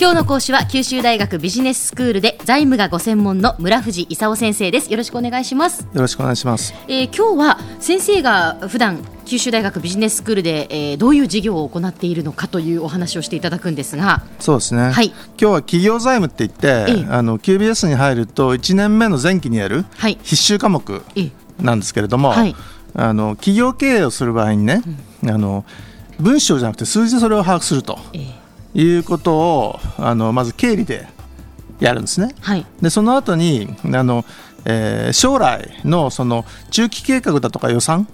今日の講師は九州大学ビジネススクールで財務がご専門の村藤勲先生です。よろしくお願いします。よろしくお願いします、えー、今日は先生が普段九州大学ビジネススクールで、えー、どういう授業を行っているのかというお話をしていただくんですが。そうですね、はい、今日は企業財務って言って、ええ。あの QBS に入ると1年目の前期にやるはい。必修科目えーなんですけれども、はい。あの企業経営をする場合にね、あの文章じゃなくて数字でそれを把握すると。えーいうことをあのまず経理でやるんですね。はいでその後にあの、えー将来のその中期計画だとか予算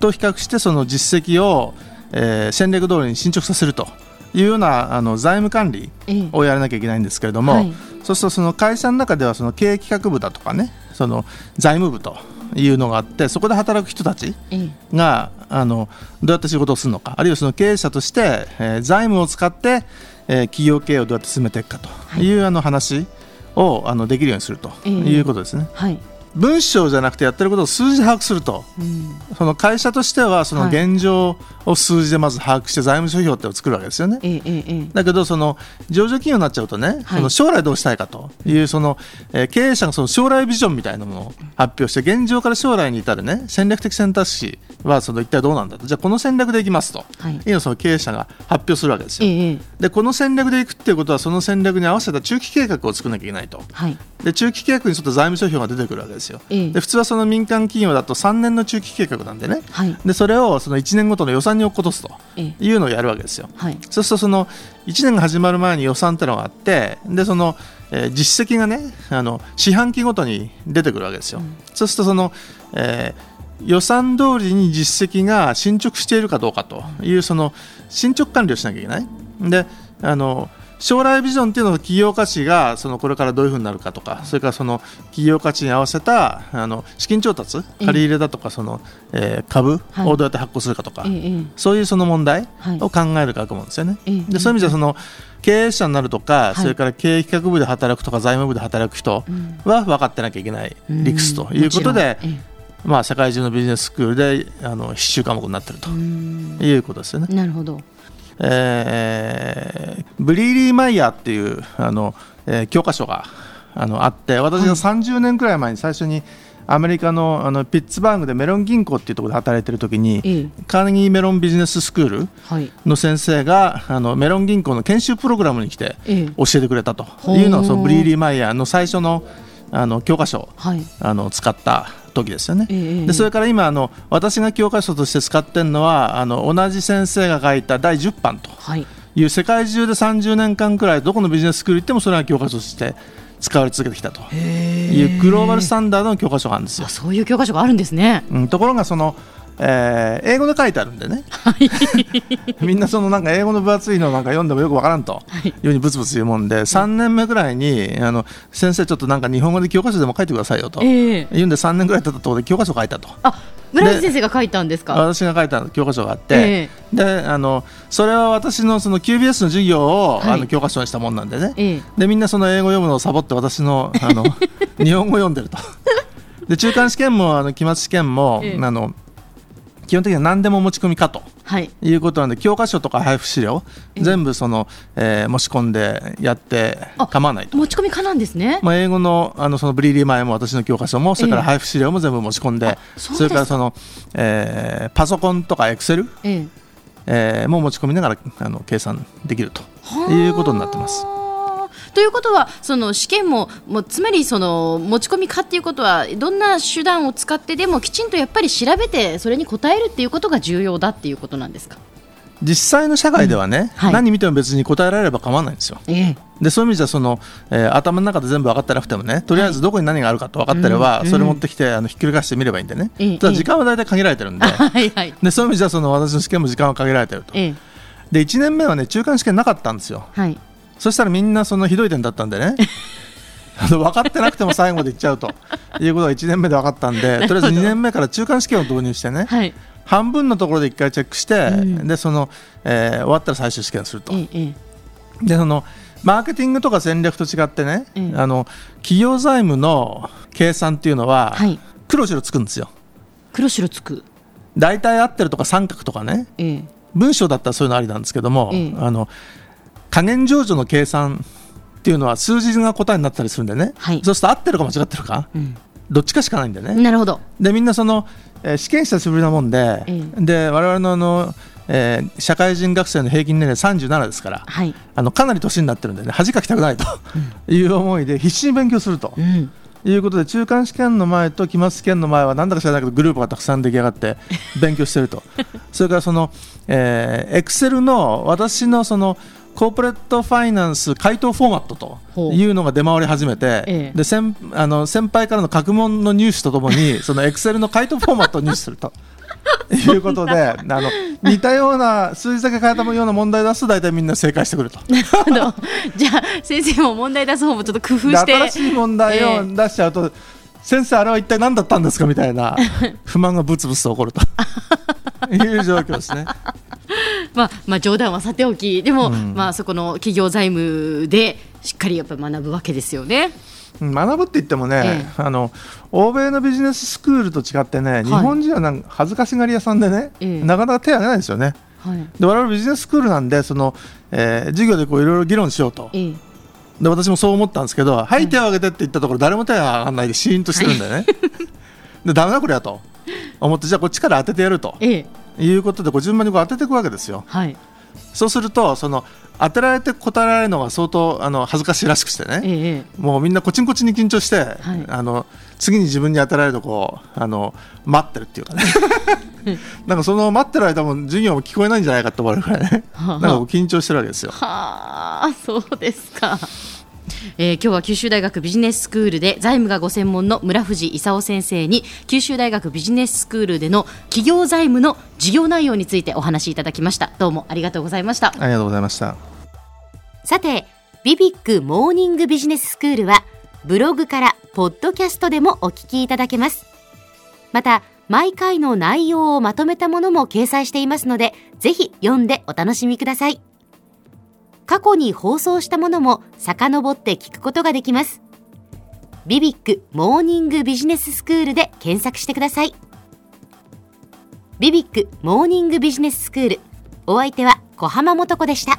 と比較してその実績を、えー戦略通りに進捗させるというようなあの財務管理えーをやらなきゃいけないんですけれども、はい。そうするとその会社の中ではその経営企画部だとかねその財務部というのがあってそこで働く人たちえーがあのどうやって仕事をするのかあるいはその経営者として、えー財務を使って、えー企業経営をどうやって進めていくかという、あの話をあのできるようにするとええ。いうことですね。はい文章じゃなくてやってることを数字で把握すると。うん。その会社としてはそのはい。現状を数字でまず把握して財務諸表ってを作るわけですよね。えーえーえーだけどその上場企業になっちゃうとね、はい。その将来どうしたいかというその、えー経営者がその将来ビジョンみたいなものを発表して現状から将来に至るね戦略的選択肢はその一体どうなんだと。じゃあこの戦略でいきますと、はい。いうのをその経営者が発表するわけですよ。でこの戦略でいくっていうことはその戦略に合わせた中期計画を作らなきゃいけないと。はいで中期計画に沿った財務諸表が出てくるわけですよ。ええで普通はその民間企業だと3年の中期計画なんでねはいでそれをその1年ごとの予算に落っことすとえーいうのをやるわけですよ。はいそうするとその1年が始まる前に予算ってのがあってでその、えー実績がねあの四半期ごとに出てくるわけですよ。そうするとその、えー予算通りに実績が進捗しているかどうかというその進捗管理をしなきゃいけない。であの将来ビジョンっていうのは企業価値がそのこれからどういうふうになるかとかそれからその企業価値に合わせたあの資金調達ええ。借り入れだとかその、えー株はい。をどうやって発行するかとか、えーえーそういうその問題はい。を考える学問ですよね。ええ。でそういう意味ではその経営者になるとか、い。それから経営企画部で働くとか財務部で働く人うん。は分かってなきゃいけない理屈ということで、まあ、世界中のビジネススクールであの必修科目になっているということですよね。なるほど。えーブリーリー・マイヤーっていうあの、えー教科書があのあって私が30年くらい前に最初にアメリカのあのピッツバーグでメロン銀行っていうところで働いてる時に、ええ。カーネギーメロンビジネススクールはい。の先生があのメロン銀行の研修プログラムに来てええ。教えてくれたと。いうのはそのブリーリー・マイヤーの最初のあの教科書をはい。あの使った時ですよね。ええええ。でそれから今あの私が教科書として使ってるのはあの同じ先生が書いた第10版と。はいいう世界中で30年間くらいどこのビジネススクール行ってもそれが教科書として使われ続けてきたというグローバルスタンダードの教科書があるんですよあ。そういう教科書があるんですねうん、ところがその、えー英語で書いてあるんでね、みんなそのなんか英語の分厚いのなんか読んでもよくわからんと。はい。いうふうにブツブツ言うもんで3年目ぐらいにあの先生ちょっとなんか日本語で教科書でも書いてくださいよと。ええ。言うんで3年ぐらい経ったところで教科書書いたと。あ村井先生が書いたんですか？私が書いた教科書があって、えであのそれは私のその QBS の授業を、はい。あの教科書にしたもんなんでね、ええ。でみんなその英語読むのをサボって私のあの 日本語読んでると。で中間試験もあの期末試験も、ええ。あの基本的には何でも持ち込みかと。はい。いうことなんで教科書とか配布資料、ええ。全部その、えー持ち込んでやってあ構わないと。持ち込み可なんですね。まあ、英語のあのそのブリーリー前も私の教科書もそれからええ配布資料も全部持ち込んで、あそうでそれからその、えーパソコンとかエクセル、ええ。えーも持ち込みながらあの計算できるということになってます。はあということはその試験ももうつまりその持ち込みかっていうことはどんな手段を使ってでもきちんとやっぱり調べてそれに答えるっていうことが重要だっていうことなんですか？実際の社会ではね、はい。何見ても別に答えられれば構わないんですよ。ええ。でそういう意味じゃその、えー頭の中で全部分かってなくてもねとりあえずどこに何があるかと分かってれば、うんそれ持ってきてあのひっくり返してみればいいんでね、ええ。ただ時間は大体限られてるんで, はいはい。でそういう意味じゃその私の試験も時間は限られてると。ええ。で1年目はね中間試験なかったんですよ。はいそしたらみんなそのひどい点だったんでね。分かってなくても最後までいっちゃうと。いうことが1年目で分かったんでとりあえず2年目から中間試験を導入してね。はい。半分のところで1回チェックして、うん。でその、えー終わったら最終試験すると。ええええ。でそのマーケティングとか戦略と違ってね、ええ。あの企業財務の計算っていうのは、はい。黒白つくんですよ。黒白つく。大体合ってるとか三角とかね。ええ。文章だったらそういうのありなんですけども、ええ。あの加減乗除の計算っていうのは数字が答えになったりするんでね、はい。そうすると合ってるか間違ってるか、うん。どっちかしかないんだよね。なるほど。でみんなその、えー試験久しぶりなもんで、えで我々のあの、えー社会人学生の平均年齢37ですから、はい。あのかなり年になってるんでね。恥かきたくないと。いう思いで必死に勉強すると。うん。いうことで中間試験の前と期末試験の前はなんだか知らないけどグループがたくさん出来上がって 勉強してると。それからそのエクセルの私のそのコーポレートファイナンス回答フォーマットというのが出回り始めて、ええで先あの先輩からの各問の入手とともに そのエクセルの回答フォーマットを入手すると。いうことであの似たような数字だけ変えたような問題出すと大体みんな正解してくると。なるほど。じゃあ先生も問題出す方もちょっと工夫でして。新しい問題を出しちゃうと、先生あれは一体何だったんですかみたいな不満がブツブツと起こると いう状況ですね。まあ、まあ冗談はさておきでも、うんまあそこの企業財務でしっかりやっぱ学ぶわけですよね。うん学ぶって言ってもね、えあの欧米のビジネススクールと違ってね、日本人はなんか恥ずかしがり屋さんでね、ええなかなか手を挙げないんですよね。はい。で我々ビジネススクールなんでその、えー授業でこういろいろ議論しようとええ。で私もそう思ったんですけど、はい、手を挙げてって言ったところ誰も手が上がらないでシーンとしてるんだよね。でダメだこれやと思ってじゃあこっちから当ててやるとええ。いうことでこう順番にこう当てていくわけですよ。はい。そうするとその当てられて答えられるのが相当あの恥ずかしいらしくてね、ええ。もうみんなこちんこちんに緊張して、はいあの次に自分に当てられるとこうあの待ってるっていうかね なんかその待ってる間も授業も聞こえないんじゃないかと思われるくらいねはあなんか緊張してるわけですよ。はあ、そうですか。えー今日は九州大学ビジネススクールで財務がご専門の村藤勲先生に九州大学ビジネススクールでの企業財務の授業内容についてお話しいただきました。どうもありがとうございました。ありがとうございました。さてビビックモーニングビジネススクールはブログからポッドキャストでもお聞きいただけます。また毎回の内容をまとめたものも掲載していますのでぜひ読んでお楽しみください過去に放送したものも遡って聞くことができます。ビビックモーニングビジネススクールで検索してください。ビビックモーニングビジネススクールお相手は小浜もとこでした。